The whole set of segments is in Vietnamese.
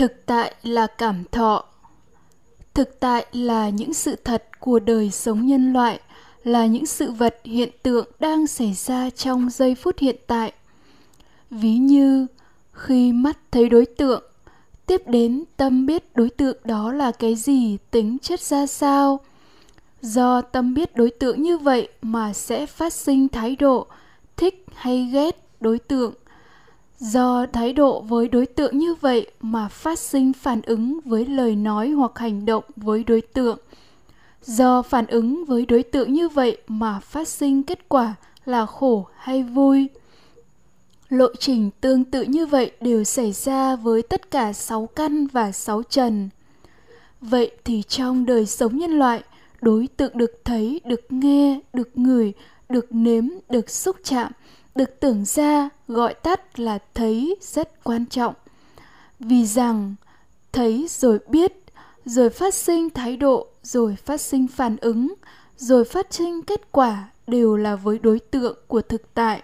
thực tại là cảm thọ. Thực tại là những sự thật của đời sống nhân loại, là những sự vật hiện tượng đang xảy ra trong giây phút hiện tại. Ví như, khi mắt thấy đối tượng, tiếp đến tâm biết đối tượng đó là cái gì, tính chất ra sao. Do tâm biết đối tượng như vậy mà sẽ phát sinh thái độ, thích hay ghét đối tượng do thái độ với đối tượng như vậy mà phát sinh phản ứng với lời nói hoặc hành động với đối tượng. Do phản ứng với đối tượng như vậy mà phát sinh kết quả là khổ hay vui. Lộ trình tương tự như vậy đều xảy ra với tất cả sáu căn và sáu trần. Vậy thì trong đời sống nhân loại, đối tượng được thấy, được nghe, được ngửi, được nếm, được xúc chạm được tưởng ra, gọi tắt là thấy rất quan trọng. Vì rằng, thấy rồi biết, rồi phát sinh thái độ, rồi phát sinh phản ứng, rồi phát sinh kết quả đều là với đối tượng của thực tại.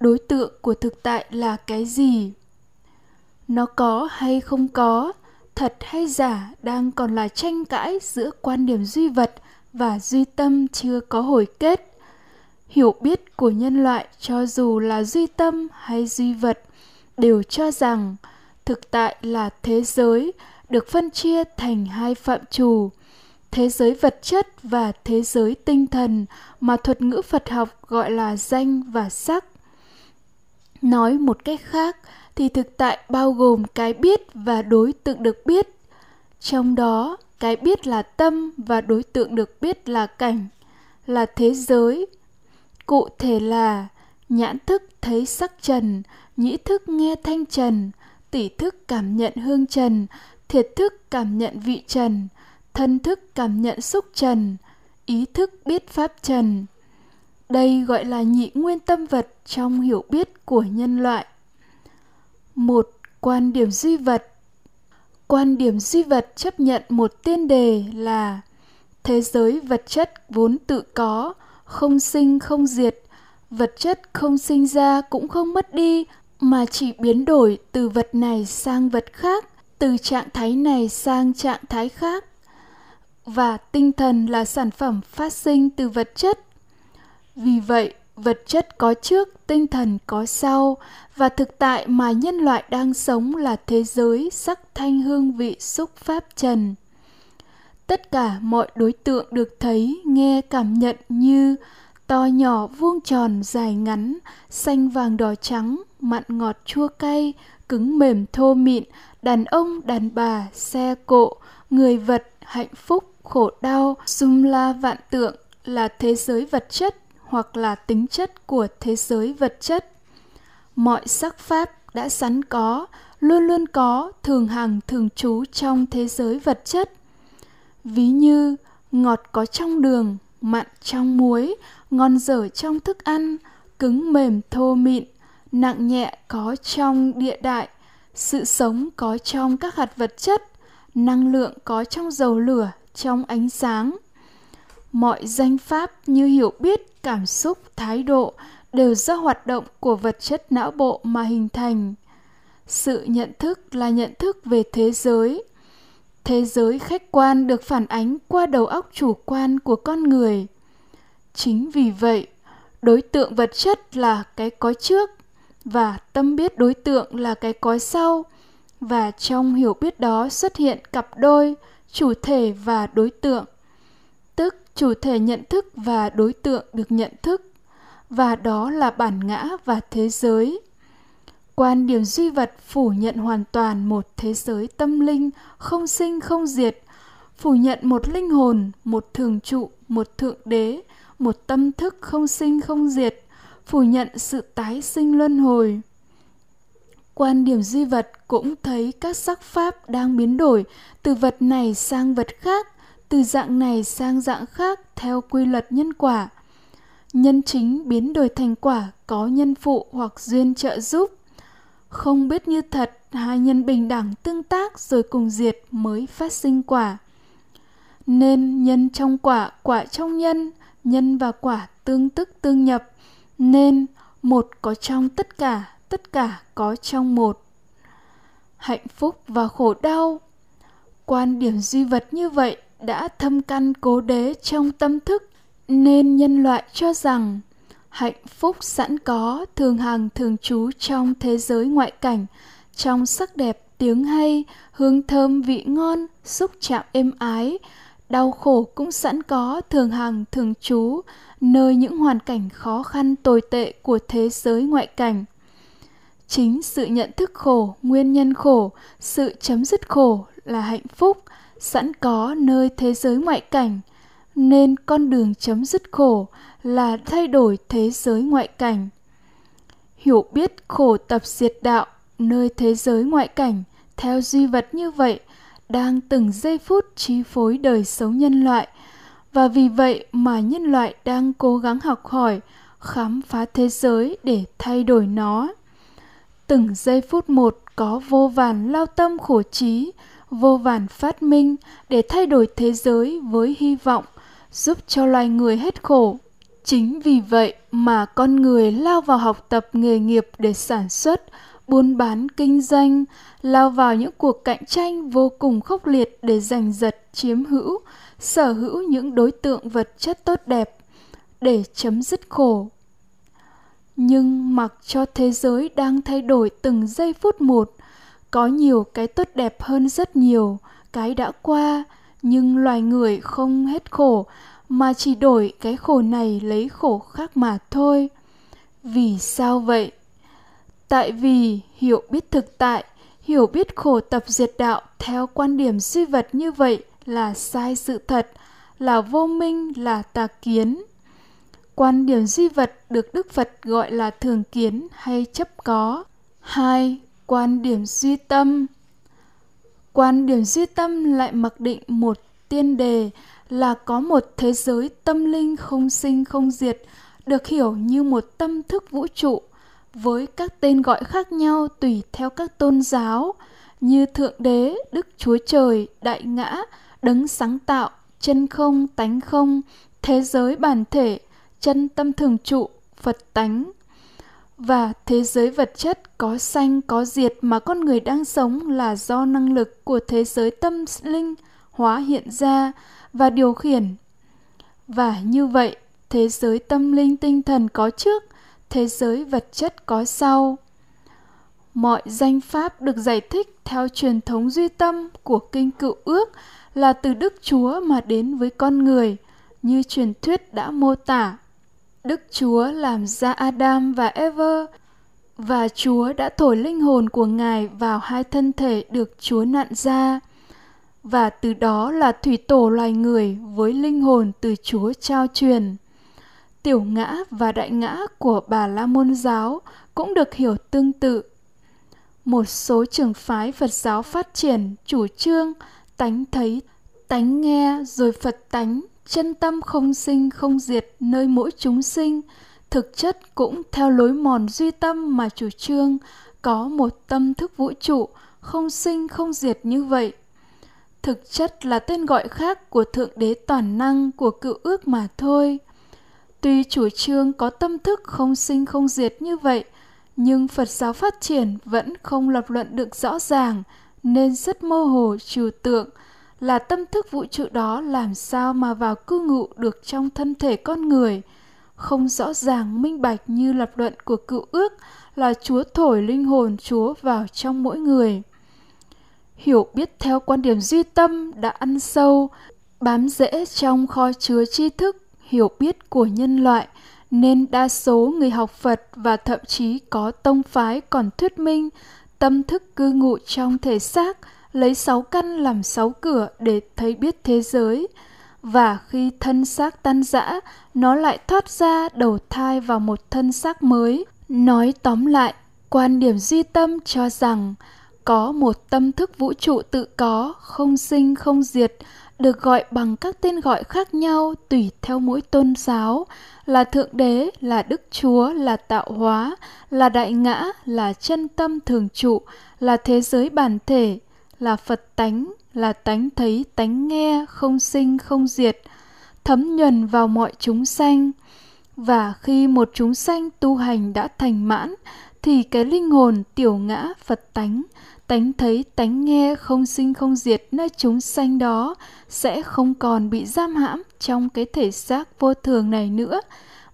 Đối tượng của thực tại là cái gì? Nó có hay không có, thật hay giả đang còn là tranh cãi giữa quan điểm duy vật và duy tâm chưa có hồi kết hiểu biết của nhân loại cho dù là duy tâm hay duy vật, đều cho rằng thực tại là thế giới được phân chia thành hai phạm trù, thế giới vật chất và thế giới tinh thần mà thuật ngữ phật học gọi là danh và sắc. Nói một cách khác thì thực tại bao gồm cái biết và đối tượng được biết, trong đó cái biết là tâm và đối tượng được biết là cảnh, là thế giới cụ thể là nhãn thức thấy sắc trần, nhĩ thức nghe thanh trần, tỷ thức cảm nhận hương trần, thiệt thức cảm nhận vị trần, thân thức cảm nhận xúc trần, ý thức biết pháp trần. Đây gọi là nhị nguyên tâm vật trong hiểu biết của nhân loại. Một, quan điểm duy vật. Quan điểm duy vật chấp nhận một tiên đề là thế giới vật chất vốn tự có không sinh, không diệt. Vật chất không sinh ra cũng không mất đi, mà chỉ biến đổi từ vật này sang vật khác, từ trạng thái này sang trạng thái khác. Và tinh thần là sản phẩm phát sinh từ vật chất. Vì vậy, vật chất có trước, tinh thần có sau. Và thực tại mà nhân loại đang sống là thế giới sắc thanh hương vị xúc pháp trần tất cả mọi đối tượng được thấy nghe cảm nhận như to nhỏ vuông tròn dài ngắn, xanh vàng đỏ trắng, mặn ngọt chua cay, cứng mềm thô mịn, đàn ông, đàn bà, xe cộ, người vật, hạnh phúc, khổ đau, sum la vạn tượng là thế giới vật chất hoặc là tính chất của thế giới vật chất. Mọi sắc pháp đã sẵn có, luôn luôn có, thường hằng, thường trú trong thế giới vật chất ví như, ngọt có trong đường, mặn trong muối, ngon dở trong thức ăn, cứng mềm thô mịn, nặng nhẹ có trong địa đại, sự sống có trong các hạt vật chất, năng lượng có trong dầu lửa, trong ánh sáng. Mọi danh pháp như hiểu biết, cảm xúc, thái độ đều do hoạt động của vật chất não bộ mà hình thành. Sự nhận thức là nhận thức về thế giới thế giới khách quan được phản ánh qua đầu óc chủ quan của con người. Chính vì vậy, đối tượng vật chất là cái có trước và tâm biết đối tượng là cái có sau. Và trong hiểu biết đó xuất hiện cặp đôi, chủ thể và đối tượng. Tức chủ thể nhận thức và đối tượng được nhận thức. Và đó là bản ngã và thế giới quan điểm duy vật phủ nhận hoàn toàn một thế giới tâm linh, không sinh, không diệt, phủ nhận một linh hồn, một thường trụ, một thượng đế, một tâm thức không sinh, không diệt, phủ nhận sự tái sinh luân hồi. Quan điểm duy vật cũng thấy các sắc pháp đang biến đổi, từ vật này sang vật khác, từ dạng này sang dạng khác theo quy luật nhân quả. Nhân chính biến đổi thành quả có nhân phụ hoặc duyên trợ giúp không biết như thật, hai nhân bình đẳng tương tác rồi cùng diệt mới phát sinh quả. Nên nhân trong quả quả trong nhân nhân và quả tương tức tương nhập. Nên một có trong tất cả tất cả có trong một. Hạnh phúc và khổ đau. Quan điểm duy vật như vậy đã thâm căn cố đế trong tâm thức, nên nhân loại cho rằng hạnh phúc sẵn có thường hàng thường trú trong thế giới ngoại cảnh. Trong sắc đẹp, tiếng hay, hương thơm, vị ngon, xúc chạm êm ái. Đau khổ cũng sẵn có thường hàng thường trú nơi những hoàn cảnh khó khăn tồi tệ của thế giới ngoại cảnh. Chính sự nhận thức khổ, nguyên nhân khổ, sự chấm dứt khổ là hạnh phúc sẵn có nơi thế giới ngoại cảnh nên con đường chấm dứt khổ là thay đổi thế giới ngoại cảnh. Hiểu biết khổ tập diệt đạo nơi thế giới ngoại cảnh theo duy vật như vậy đang từng giây phút chi phối đời sống nhân loại và vì vậy mà nhân loại đang cố gắng học hỏi, khám phá thế giới để thay đổi nó. Từng giây phút một có vô vàn lao tâm khổ trí, vô vàn phát minh để thay đổi thế giới với hy vọng giúp cho loài người hết khổ. Chính vì vậy mà con người lao vào học tập nghề nghiệp để sản xuất, buôn bán kinh doanh, lao vào những cuộc cạnh tranh vô cùng khốc liệt để giành giật, chiếm hữu, sở hữu những đối tượng vật chất tốt đẹp để chấm dứt khổ. Nhưng mặc cho thế giới đang thay đổi từng giây phút một, có nhiều cái tốt đẹp hơn rất nhiều, cái đã qua nhưng loài người không hết khổ, mà chỉ đổi cái khổ này lấy khổ khác mà thôi. Vì sao vậy? Tại vì hiểu biết thực tại, hiểu biết khổ tập diệt đạo theo quan điểm duy vật như vậy là sai sự thật, là vô minh, là tà kiến. Quan điểm duy vật được đức phật gọi là thường kiến hay chấp có. Hai, quan điểm duy tâm quan điểm duy tâm lại mặc định một tiên đề là có một thế giới tâm linh không sinh không diệt, được hiểu như một tâm thức vũ trụ, với các tên gọi khác nhau tùy theo các tôn giáo, như thượng đế, đức chúa trời, đại ngã, đấng sáng tạo, chân không, tánh không, thế giới bản thể, chân tâm thường trụ, phật tánh và thế giới vật chất có sanh có diệt mà con người đang sống là do năng lực của thế giới tâm linh hóa hiện ra và điều khiển. Và như vậy, thế giới tâm linh tinh thần có trước, thế giới vật chất có sau. Mọi danh pháp được giải thích theo truyền thống duy tâm của kinh cựu ước là từ đức chúa mà đến với con người, như truyền thuyết đã mô tả đức chúa làm ra adam và eva, và chúa đã thổi linh hồn của ngài vào hai thân thể được chúa nặn ra, và từ đó là thủy tổ loài người với linh hồn từ chúa trao truyền. Tiểu ngã và đại ngã của bà la môn giáo cũng được hiểu tương tự. Một số trường phái phật giáo phát triển chủ trương tánh thấy, tánh nghe rồi phật tánh chân tâm không sinh không diệt nơi mỗi chúng sinh thực chất cũng theo lối mòn duy tâm mà chủ trương có một tâm thức vũ trụ không sinh không diệt như vậy. Thực chất là tên gọi khác của thượng đế toàn năng của cựu ước mà thôi. Tuy chủ trương có tâm thức không sinh không diệt như vậy, nhưng Phật giáo phát triển vẫn không lập luận được rõ ràng nên rất mơ hồ trừu tượng là tâm thức vũ trụ đó làm sao mà vào cư ngụ được trong thân thể con người. Không rõ ràng minh bạch như lập luận của cựu ước là chúa thổi linh hồn chúa vào trong mỗi người. Hiểu biết theo quan điểm duy tâm đã ăn sâu, bám rễ trong kho chứa tri thức, hiểu biết của nhân loại, nên đa số người học Phật và thậm chí có tông phái còn thuyết minh tâm thức cư ngụ trong thể xác lấy sáu căn làm sáu cửa để thấy biết thế giới. Và khi thân xác tan rã, nó lại thoát ra đầu thai vào một thân xác mới. Nói tóm lại, quan điểm duy tâm cho rằng có một tâm thức vũ trụ tự có, không sinh, không diệt, được gọi bằng các tên gọi khác nhau tùy theo mỗi tôn giáo, là thượng đế, là đức chúa, là tạo hóa, là đại ngã, là chân tâm thường trụ, là thế giới bản thể là phật tánh là tánh thấy tánh nghe không sinh không diệt thấm nhuần vào mọi chúng sanh và khi một chúng sanh tu hành đã thành mãn thì cái linh hồn tiểu ngã Phật tánh, tánh thấy tánh nghe không sinh không diệt nơi chúng sanh đó sẽ không còn bị giam hãm trong cái thể xác vô thường này nữa,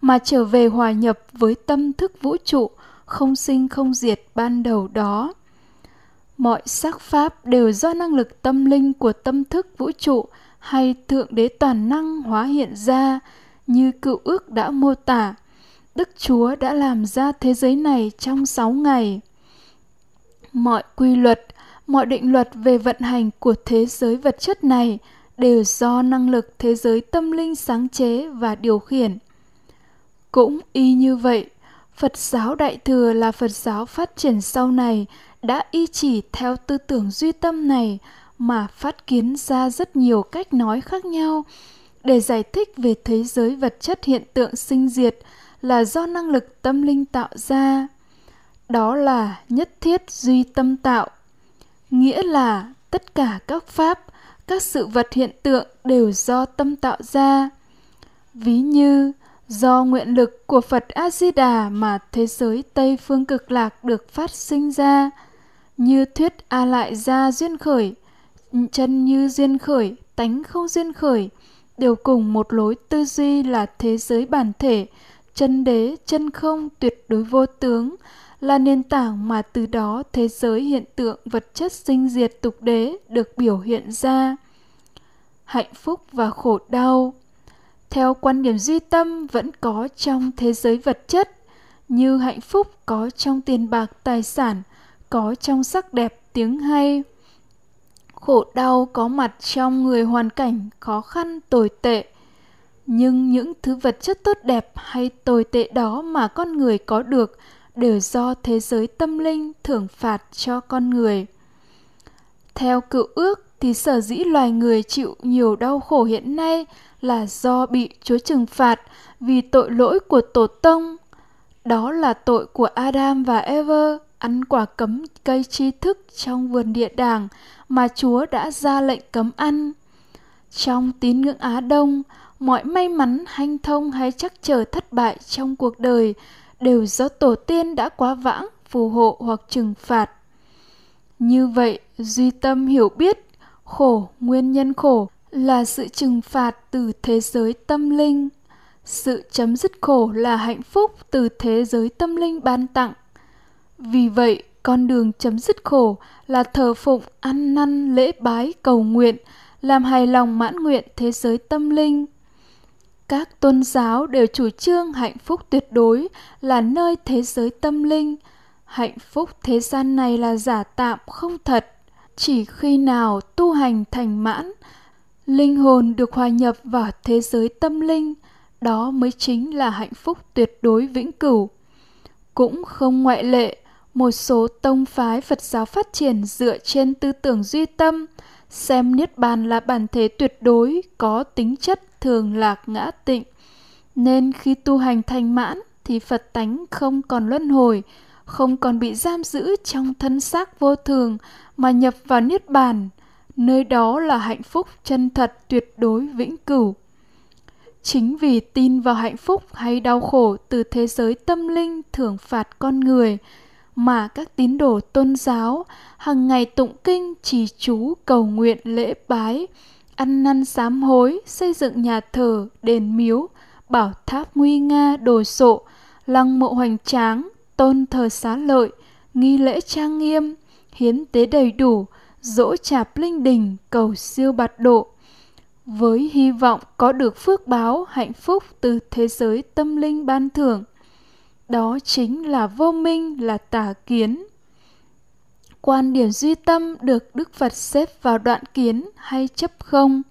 mà trở về hòa nhập với tâm thức vũ trụ không sinh không diệt ban đầu đó. Mọi sắc pháp đều do năng lực tâm linh của tâm thức vũ trụ hay Thượng Đế Toàn Năng hóa hiện ra, như cựu ước đã mô tả. Đức Chúa đã làm ra thế giới này trong sáu ngày. Mọi quy luật, mọi định luật về vận hành của thế giới vật chất này đều do năng lực thế giới tâm linh sáng chế và điều khiển. Cũng y như vậy, Phật giáo Đại Thừa là Phật giáo phát triển sau này đã y chỉ theo tư tưởng duy tâm này mà phát kiến ra rất nhiều cách nói khác nhau để giải thích về thế giới vật chất hiện tượng sinh diệt là do năng lực tâm linh tạo ra. Đó là nhất thiết duy tâm tạo. Nghĩa là tất cả các pháp, các sự vật hiện tượng đều do tâm tạo ra. Ví như do nguyện lực của Phật A Di Đà mà thế giới Tây phương cực lạc được phát sinh ra, như thuyết A lại gia duyên khởi, chân như duyên khởi, tánh không duyên khởi, đều cùng một lối tư duy là thế giới bản thể, chân đế, chân không, tuyệt đối vô tướng, là nền tảng mà từ đó thế giới hiện tượng vật chất sinh diệt tục đế được biểu hiện ra. Hạnh phúc và khổ đau theo quan điểm duy tâm vẫn có trong thế giới vật chất, như hạnh phúc có trong tiền bạc tài sản, có trong sắc đẹp tiếng hay. Khổ đau có mặt trong người hoàn cảnh khó khăn tồi tệ, nhưng những thứ vật chất tốt đẹp hay tồi tệ đó mà con người có được đều do thế giới tâm linh thưởng phạt cho con người. Theo cựu ước thì sở dĩ loài người chịu nhiều đau khổ hiện nay là do bị Chúa trừng phạt vì tội lỗi của tổ tông. Đó là tội của Adam và Eva ăn quả cấm cây tri thức trong vườn địa đàng mà Chúa đã ra lệnh cấm ăn. Trong tín ngưỡng Á Đông, mọi may mắn, hanh thông hay chắc trở thất bại trong cuộc đời đều do tổ tiên đã quá vãng, phù hộ hoặc trừng phạt. Như vậy, duy tâm hiểu biết khổ, nguyên nhân khổ là sự trừng phạt từ thế giới tâm linh. Sự chấm dứt khổ là hạnh phúc từ thế giới tâm linh ban tặng. Vì vậy, con đường chấm dứt khổ là thờ phụng, ăn năn, lễ bái, cầu nguyện, làm hài lòng mãn nguyện thế giới tâm linh. Các tôn giáo đều chủ trương hạnh phúc tuyệt đối là nơi thế giới tâm linh. Hạnh phúc thế gian này là giả tạm không thật. Chỉ khi nào tu hành thành mãn, linh hồn được hòa nhập vào thế giới tâm linh, đó mới chính là hạnh phúc tuyệt đối vĩnh cửu. Cũng không ngoại lệ, một số tông phái Phật giáo phát triển dựa trên tư tưởng duy tâm, xem Niết Bàn là bản thể tuyệt đối có tính chất thường lạc ngã tịnh. Nên khi tu hành thành mãn thì Phật tánh không còn luân hồi, không còn bị giam giữ trong thân xác vô thường mà nhập vào Niết Bàn, nơi đó là hạnh phúc chân thật tuyệt đối vĩnh cửu. Chính vì tin vào hạnh phúc hay đau khổ từ thế giới tâm linh thưởng phạt con người mà các tín đồ tôn giáo hàng ngày tụng kinh trì chú cầu nguyện lễ bái, ăn năn sám hối, xây dựng nhà thờ, đền miếu, bảo tháp nguy nga đồ sộ, lăng mộ hoành tráng, tôn thờ xá lợi, nghi lễ trang nghiêm, hiến tế đầy đủ, dỗ chạp linh đình, cầu siêu bạt độ, với hy vọng có được phước báo hạnh phúc từ thế giới tâm linh ban thưởng. Đó chính là vô minh là tà kiến. Quan điểm duy tâm được Đức Phật xếp vào đoạn kiến hay chấp không?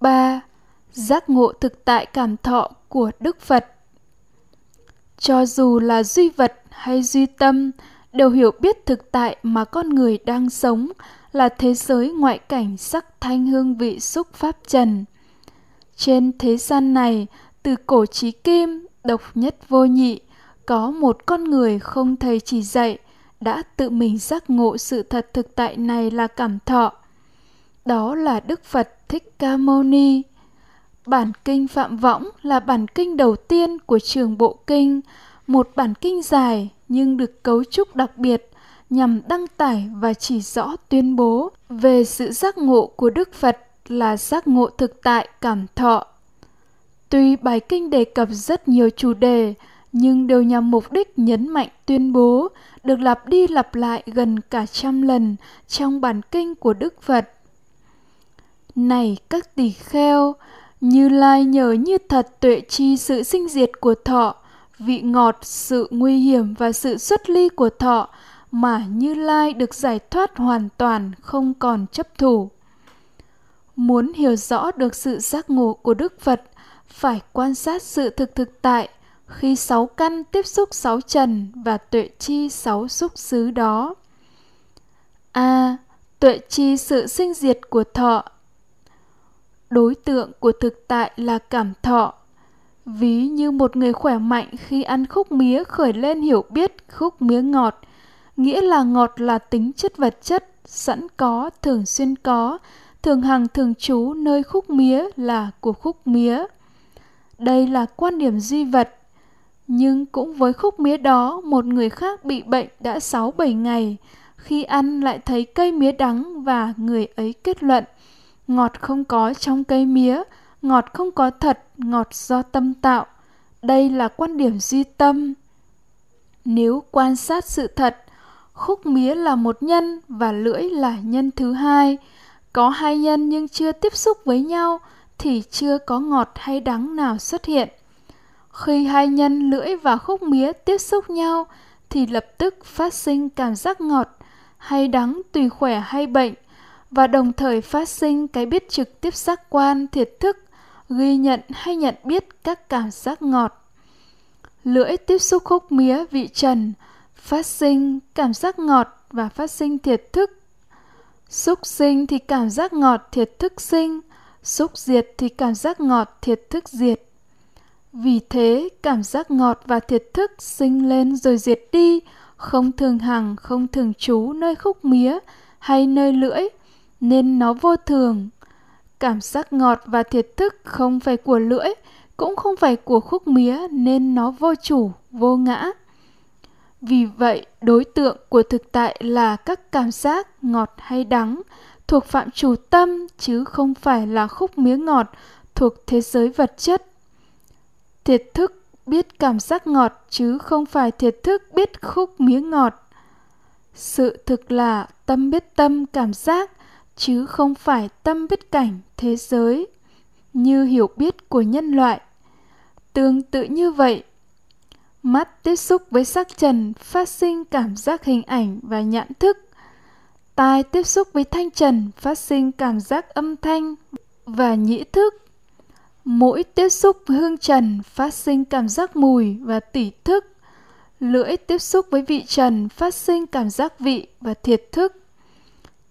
3. Giác ngộ thực tại cảm thọ của Đức Phật Cho dù là duy vật hay duy tâm, đều hiểu biết thực tại mà con người đang sống là thế giới ngoại cảnh sắc thanh hương vị xúc pháp trần. Trên thế gian này, từ cổ chí kim, độc nhất vô nhị, có một con người không thầy chỉ dạy, đã tự mình giác ngộ sự thật thực tại này là cảm thọ. Đó là Đức Phật Thích Ca Mâu Ni. Bản kinh Phạm Võng là bản kinh đầu tiên của trường Bộ Kinh, một bản kinh dài nhưng được cấu trúc đặc biệt nhằm đăng tải và chỉ rõ tuyên bố về sự giác ngộ của Đức Phật là giác ngộ thực tại cảm thọ. Tuy bài kinh đề cập rất nhiều chủ đề, nhưng đều nhằm mục đích nhấn mạnh tuyên bố được lặp đi lặp lại gần cả trăm lần trong bản kinh của Đức Phật. Này các tỳ kheo, như Lai nhờ như thật tuệ chi sự sinh diệt của thọ, vị ngọt, sự nguy hiểm và sự xuất ly của thọ mà Như Lai được giải thoát hoàn toàn không còn chấp thủ. Muốn hiểu rõ được sự giác ngộ của Đức Phật, phải quan sát sự thực thực tại khi sáu căn tiếp xúc sáu trần và tuệ chi sáu xúc xứ đó. A. À, tuệ chi sự sinh diệt của thọ đối tượng của thực tại là cảm thọ ví như một người khỏe mạnh khi ăn khúc mía khởi lên hiểu biết khúc mía ngọt nghĩa là ngọt là tính chất vật chất sẵn có thường xuyên có thường hằng thường trú nơi khúc mía là của khúc mía đây là quan điểm duy vật. Nhưng cũng với khúc mía đó, một người khác bị bệnh đã sáu bảy ngày. Khi ăn lại thấy cây mía đắng và người ấy kết luận, ngọt không có trong cây mía, ngọt không có thật, ngọt do tâm tạo. Đây là quan điểm duy tâm. Nếu quan sát sự thật, khúc mía là một nhân và lưỡi là nhân thứ hai. Có hai nhân nhưng chưa tiếp xúc với nhau thì chưa có ngọt hay đắng nào xuất hiện. Khi hai nhân lưỡi và khúc mía tiếp xúc nhau, thì lập tức phát sinh cảm giác ngọt hay đắng tùy khỏe hay bệnh, và đồng thời phát sinh cái biết trực tiếp giác quan, thiệt thức, ghi nhận hay nhận biết các cảm giác ngọt. Lưỡi tiếp xúc khúc mía vị trần, phát sinh cảm giác ngọt và phát sinh thiệt thức. Xúc sinh thì cảm giác ngọt, thiệt thức sinh xúc diệt thì cảm giác ngọt thiệt thức diệt vì thế cảm giác ngọt và thiệt thức sinh lên rồi diệt đi không thường hằng không thường trú nơi khúc mía hay nơi lưỡi nên nó vô thường. Cảm giác ngọt và thiệt thức không phải của lưỡi, cũng không phải của khúc mía nên nó vô chủ, vô ngã. Vì vậy, đối tượng của thực tại là các cảm giác ngọt hay đắng thuộc phạm chủ tâm chứ không phải là khúc mía ngọt thuộc thế giới vật chất. Thiệt thức biết cảm giác ngọt chứ không phải thiệt thức biết khúc mía ngọt. Sự thực là tâm biết tâm cảm giác chứ không phải tâm biết cảnh thế giới như hiểu biết của nhân loại tương tự như vậy, mắt tiếp xúc với sắc trần phát sinh cảm giác hình ảnh và nhãn thức tai tiếp xúc với thanh trần, phát sinh cảm giác âm thanh và nhĩ thức mũi tiếp xúc với hương trần, phát sinh cảm giác mùi và tỉ thức lưỡi tiếp xúc với vị trần, phát sinh cảm giác vị và thiệt thức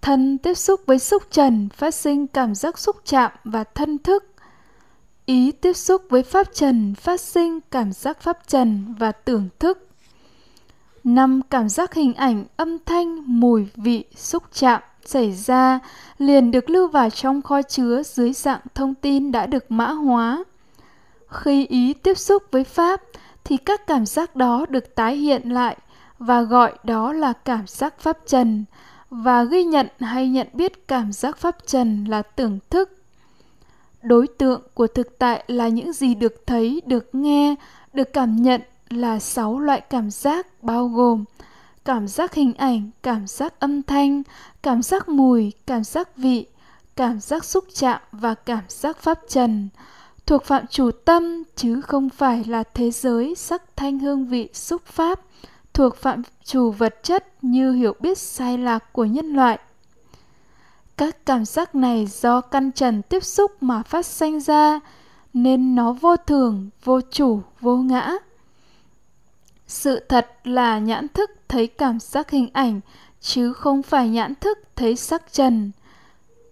Thân tiếp xúc với xúc trần, phát sinh cảm giác xúc chạm và thân thức. Ý tiếp xúc với pháp trần, phát sinh cảm giác pháp trần và tưởng thức. Năm cảm giác hình ảnh, âm thanh, mùi, vị, xúc chạm xảy ra liền được lưu vào trong kho chứa dưới dạng thông tin đã được mã hóa. Khi ý tiếp xúc với pháp thì các cảm giác đó được tái hiện lại và gọi đó là cảm giác pháp trần và ghi nhận hay nhận biết cảm giác pháp trần là tưởng thức đối tượng của thực tại là những gì được thấy được nghe được cảm nhận là sáu loại cảm giác bao gồm cảm giác hình ảnh cảm giác âm thanh cảm giác mùi cảm giác vị cảm giác xúc chạm và cảm giác pháp trần thuộc phạm chủ tâm chứ không phải là thế giới sắc thanh hương vị xúc pháp thuộc phạm chủ vật chất như hiểu biết sai lạc của nhân loại. Các cảm giác này do căn trần tiếp xúc mà phát sinh ra, nên nó vô thường, vô chủ, vô ngã. Sự thật là nhãn thức thấy cảm giác hình ảnh, chứ không phải nhãn thức thấy sắc trần.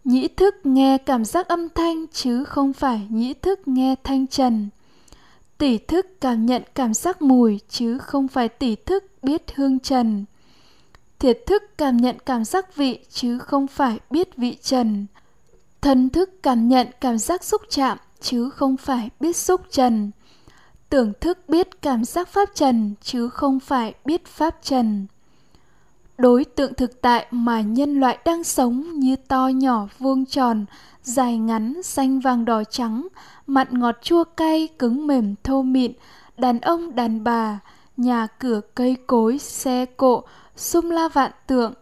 Nhĩ thức nghe cảm giác âm thanh chứ không phải nhĩ thức nghe thanh trần. Tỷ thức cảm nhận cảm giác mùi chứ không phải tỷ thức biết hương trần. Thiệt thức cảm nhận cảm giác vị chứ không phải biết vị trần. Thân thức cảm nhận cảm giác xúc chạm chứ không phải biết xúc trần tưởng thức biết cảm giác pháp trần, chứ không phải biết pháp trần. Đối tượng thực tại mà nhân loại đang sống như to nhỏ vuông tròn, dài ngắn, xanh vàng đỏ trắng mặn ngọt chua cay, cứng mềm, thô mịn, đàn ông, đàn bà, nhà cửa, cây cối, xe cộ, sum la vạn tượng.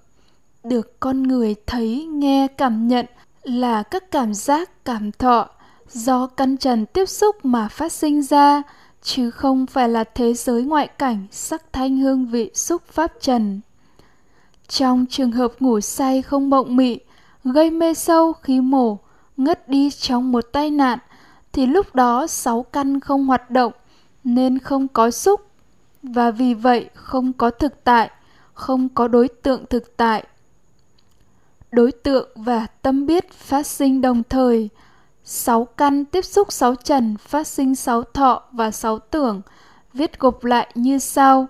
Được con người thấy, nghe, cảm nhận là các cảm giác, cảm thọ do căn trần tiếp xúc mà phát sinh ra chứ không phải là thế giới ngoại cảnh sắc thanh hương vị xúc pháp trần. Trong trường hợp ngủ say không mộng mị, gây mê sâu khi mổ, ngất đi trong một tai nạn, thì lúc đó sáu căn không hoạt động, nên không có xúc. Và vì vậy không có thực tại, không có đối tượng thực tại. Đối tượng và tâm biết phát sinh đồng thời sáu căn tiếp xúc sáu trần, phát sinh sáu thọ và sáu tưởng, viết gộp lại như sau.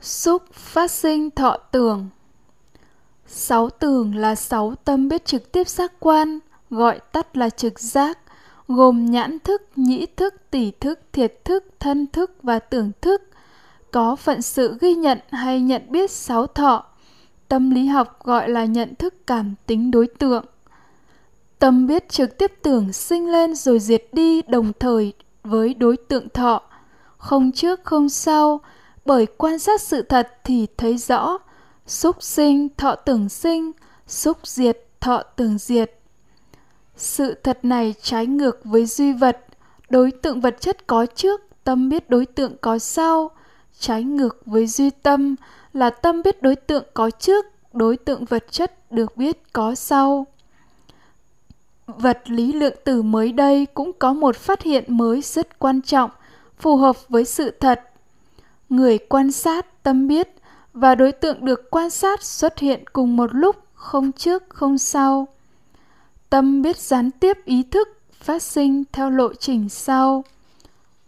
Xúc phát sinh thọ tưởng. Sáu tưởng là sáu tâm biết trực tiếp giác quan, gọi tắt là trực giác, gồm nhãn thức, nhĩ thức, tỷ thức, thiệt thức, thân thức và tưởng thức. Có phận sự ghi nhận hay nhận biết sáu thọ. Tâm lý học gọi là nhận thức cảm tính đối tượng tâm biết trực tiếp tưởng sinh lên rồi diệt đi đồng thời với đối tượng thọ. Không trước, không sau, bởi quan sát sự thật thì thấy rõ. Xúc sinh, thọ tưởng sinh, xúc diệt, thọ tưởng diệt. Sự thật này trái ngược với duy vật. Đối tượng vật chất có trước, tâm biết đối tượng có sau. Trái ngược với duy tâm là tâm biết đối tượng có trước, đối tượng vật chất được biết có sau vật lý lượng tử mới đây cũng có một phát hiện mới rất quan trọng, phù hợp với sự thật. Người quan sát tâm biết và đối tượng được quan sát xuất hiện cùng một lúc, không trước, không sau. Tâm biết gián tiếp ý thức phát sinh theo lộ trình sau.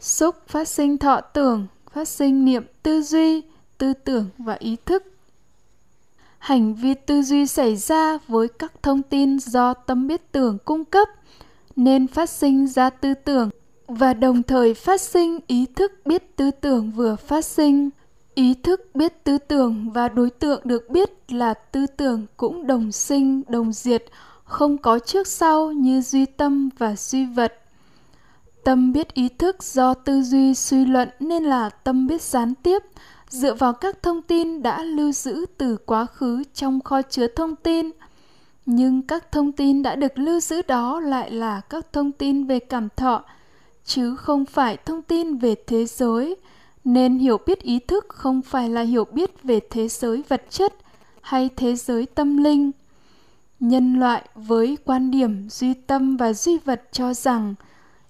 Xúc phát sinh thọ tưởng, phát sinh niệm tư duy, tư tưởng và ý thức hành vi tư duy xảy ra với các thông tin do tâm biết tưởng cung cấp nên phát sinh ra tư tưởng và đồng thời phát sinh ý thức biết tư tưởng vừa phát sinh. Ý thức biết tư tưởng và đối tượng được biết là tư tưởng cũng đồng sinh, đồng diệt, không có trước sau như duy tâm và duy vật. Tâm biết ý thức do tư duy suy luận nên là tâm biết gián tiếp dựa vào các thông tin đã lưu giữ từ quá khứ trong kho chứa thông tin, nhưng các thông tin đã được lưu giữ đó lại là các thông tin về cảm thọ, chứ không phải thông tin về thế giới. Nên hiểu biết ý thức không phải là hiểu biết về thế giới vật chất hay thế giới tâm linh. Nhân loại với quan điểm duy tâm và duy vật cho rằng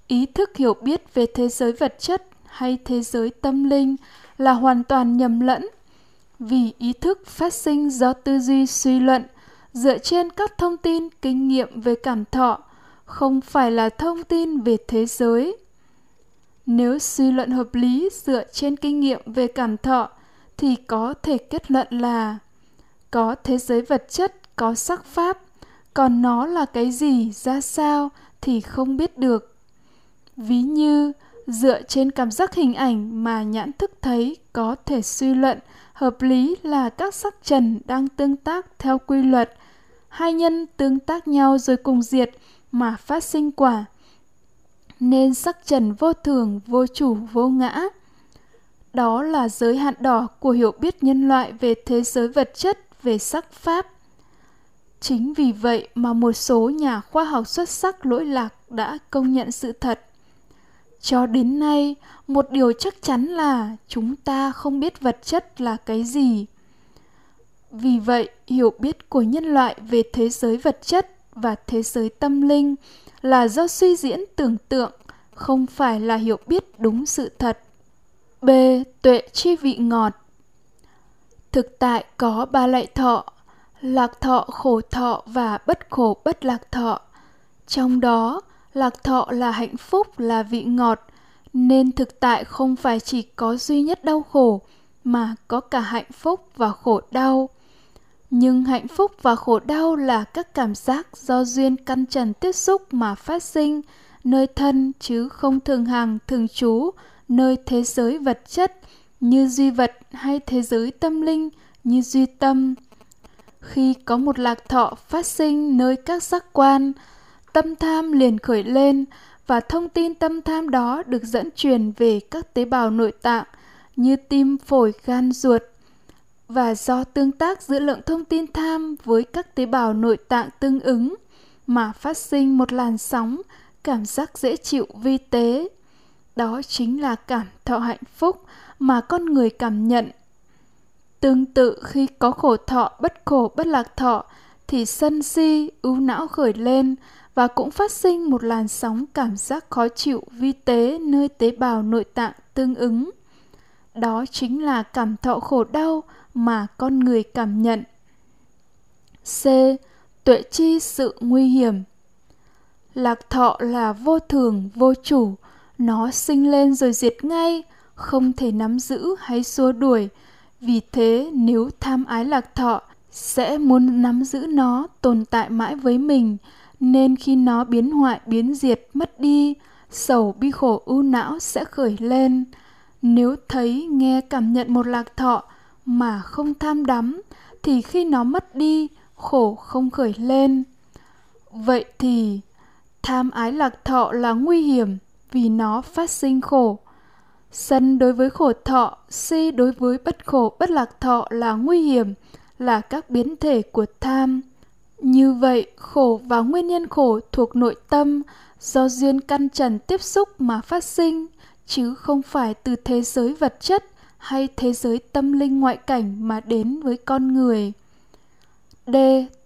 ý thức hiểu biết về thế giới vật chất hay thế giới tâm linh là hoàn toàn nhầm lẫn. Vì ý thức phát sinh do tư duy suy luận, dựa trên các thông tin kinh nghiệm về cảm thọ, không phải là thông tin về thế giới. Nếu suy luận hợp lý dựa trên kinh nghiệm về cảm thọ, thì có thể kết luận là có thế giới vật chất, có sắc pháp, còn nó là cái gì, ra sao thì không biết được. Ví như dựa trên cảm giác hình ảnh mà nhãn thức thấy có thể suy luận, hợp lý là các sắc trần đang tương tác theo quy luật. Hai nhân tương tác nhau rồi cùng diệt mà phát sinh quả, nên sắc trần vô thường, vô chủ, vô ngã. Đó là giới hạn đỏ của hiểu biết nhân loại về thế giới vật chất, về sắc pháp. Chính vì vậy mà một số nhà khoa học xuất sắc lỗi lạc đã công nhận sự thật cho đến nay, một điều chắc chắn là chúng ta không biết vật chất là cái gì. Vì vậy, hiểu biết của nhân loại về thế giới vật chất và thế giới tâm linh là do suy diễn tưởng tượng, không phải là hiểu biết đúng sự thật. B. Tuệ chi vị ngọt. Thực tại có ba loại thọ, lạc thọ khổ thọ và bất khổ bất lạc thọ. Trong đó lạc thọ là hạnh phúc, là vị ngọt, nên thực tại không phải chỉ có duy nhất đau khổ, mà có cả hạnh phúc và khổ đau. Nhưng hạnh phúc và khổ đau là các cảm giác do duyên căn trần tiếp xúc mà phát sinh nơi thân chứ không thường hàng, thường trú, nơi thế giới vật chất như duy vật hay thế giới tâm linh như duy tâm. Khi có một lạc thọ phát sinh nơi các giác quan tâm tham liền khởi lên, và thông tin tâm tham đó được dẫn truyền về các tế bào nội tạng như tim phổi, gan, ruột. Và do tương tác giữa lượng thông tin tham với các tế bào nội tạng tương ứng mà phát sinh một làn sóng cảm giác dễ chịu vi tế. Đó chính là cảm thọ hạnh phúc mà con người cảm nhận. Tương tự khi có khổ thọ, bất khổ, bất lạc thọ thì sân si, ưu não khởi lên và cũng phát sinh một làn sóng cảm giác khó chịu vi tế nơi tế bào nội tạng tương ứng. Đó chính là cảm thọ khổ đau mà con người cảm nhận. C. Tuệ chi sự nguy hiểm. Lạc thọ là vô thường, vô chủ. Nó sinh lên rồi diệt ngay, không thể nắm giữ hay xua đuổi. Vì thế, nếu tham ái lạc thọ, sẽ muốn nắm giữ nó, tồn tại mãi với mình nên khi nó biến hoại, biến diệt, mất đi, sầu bi khổ ưu não sẽ khởi lên. Nếu thấy, nghe, cảm nhận một lạc thọ mà không tham đắm, thì khi nó mất đi, khổ không khởi lên. Vậy thì, tham ái lạc thọ là nguy hiểm vì nó phát sinh khổ. Sân đối với khổ thọ, si đối với bất khổ, bất lạc thọ là nguy hiểm, là các biến thể của tham như vậy, khổ và nguyên nhân khổ thuộc nội tâm do duyên căn trần tiếp xúc mà phát sinh, chứ không phải từ thế giới vật chất hay thế giới tâm linh ngoại cảnh mà đến với con người. D.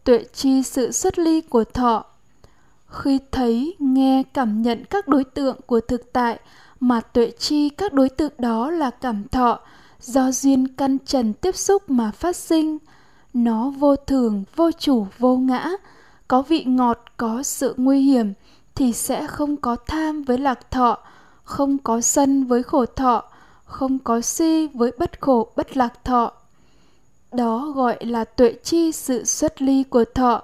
Tuệ chi sự xuất ly của thọ. Khi thấy, nghe, cảm nhận các đối tượng của thực tại mà tuệ chi các đối tượng đó là cảm thọ do duyên căn trần tiếp xúc mà phát sinh nó vô thường, vô chủ, vô ngã. Có vị ngọt, có sự nguy hiểm thì sẽ không có tham với lạc thọ, không có sân với khổ thọ, không có si với bất khổ, bất lạc thọ. Đó gọi là tuệ chi sự xuất ly của thọ.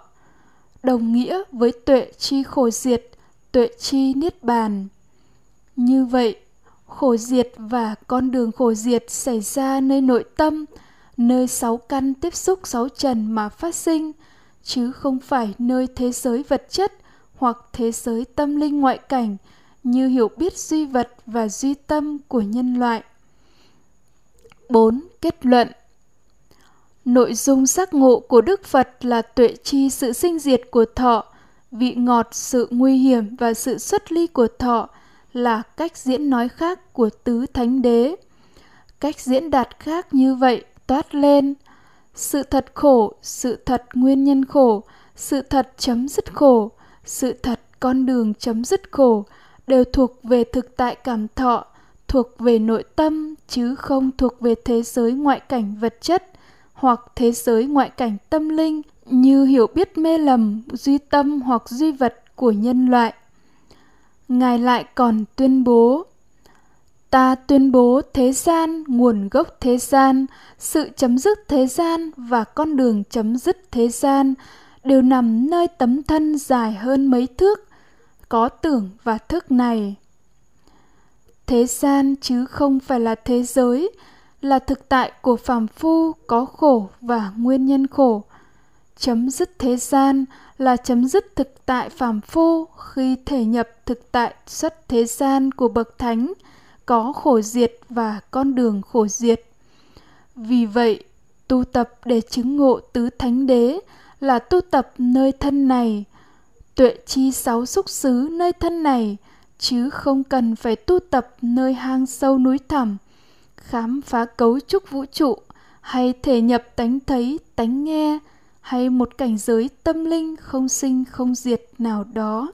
Đồng nghĩa với tuệ chi khổ diệt, tuệ chi niết bàn. Như vậy, khổ diệt và con đường khổ diệt xảy ra nơi nội tâm nơi sáu căn tiếp xúc sáu trần mà phát sinh chứ không phải nơi thế giới vật chất hoặc thế giới tâm linh ngoại cảnh như hiểu biết duy vật và duy tâm của nhân loại 4. Kết luận Nội dung giác ngộ của Đức Phật là tuệ chi sự sinh diệt của thọ, vị ngọt sự nguy hiểm và sự xuất ly của thọ là cách diễn nói khác của tứ thánh đế. Cách diễn đạt khác như vậy toát lên. Sự thật khổ, sự thật nguyên nhân khổ, sự thật chấm dứt khổ, sự thật con đường chấm dứt khổ đều thuộc về thực tại cảm thọ, thuộc về nội tâm chứ không thuộc về thế giới ngoại cảnh vật chất hoặc thế giới ngoại cảnh tâm linh như hiểu biết mê lầm duy tâm hoặc duy vật của nhân loại. Ngài lại còn tuyên bố ta tuyên bố thế gian, nguồn gốc thế gian, sự chấm dứt thế gian và con đường chấm dứt thế gian đều nằm nơi tấm thân dài hơn mấy thước, có tưởng và thức này. Thế gian chứ không phải là thế giới, là thực tại của phàm phu có khổ và nguyên nhân khổ. Chấm dứt thế gian là chấm dứt thực tại phàm phu khi thể nhập thực tại xuất thế gian của bậc thánh có khổ diệt và con đường khổ diệt. Vì vậy, tu tập để chứng ngộ tứ thánh đế là tu tập nơi thân này, tuệ chi sáu xúc xứ nơi thân này, chứ không cần phải tu tập nơi hang sâu núi thẳm, khám phá cấu trúc vũ trụ, hay thể nhập tánh thấy, tánh nghe, hay một cảnh giới tâm linh không sinh không diệt nào đó.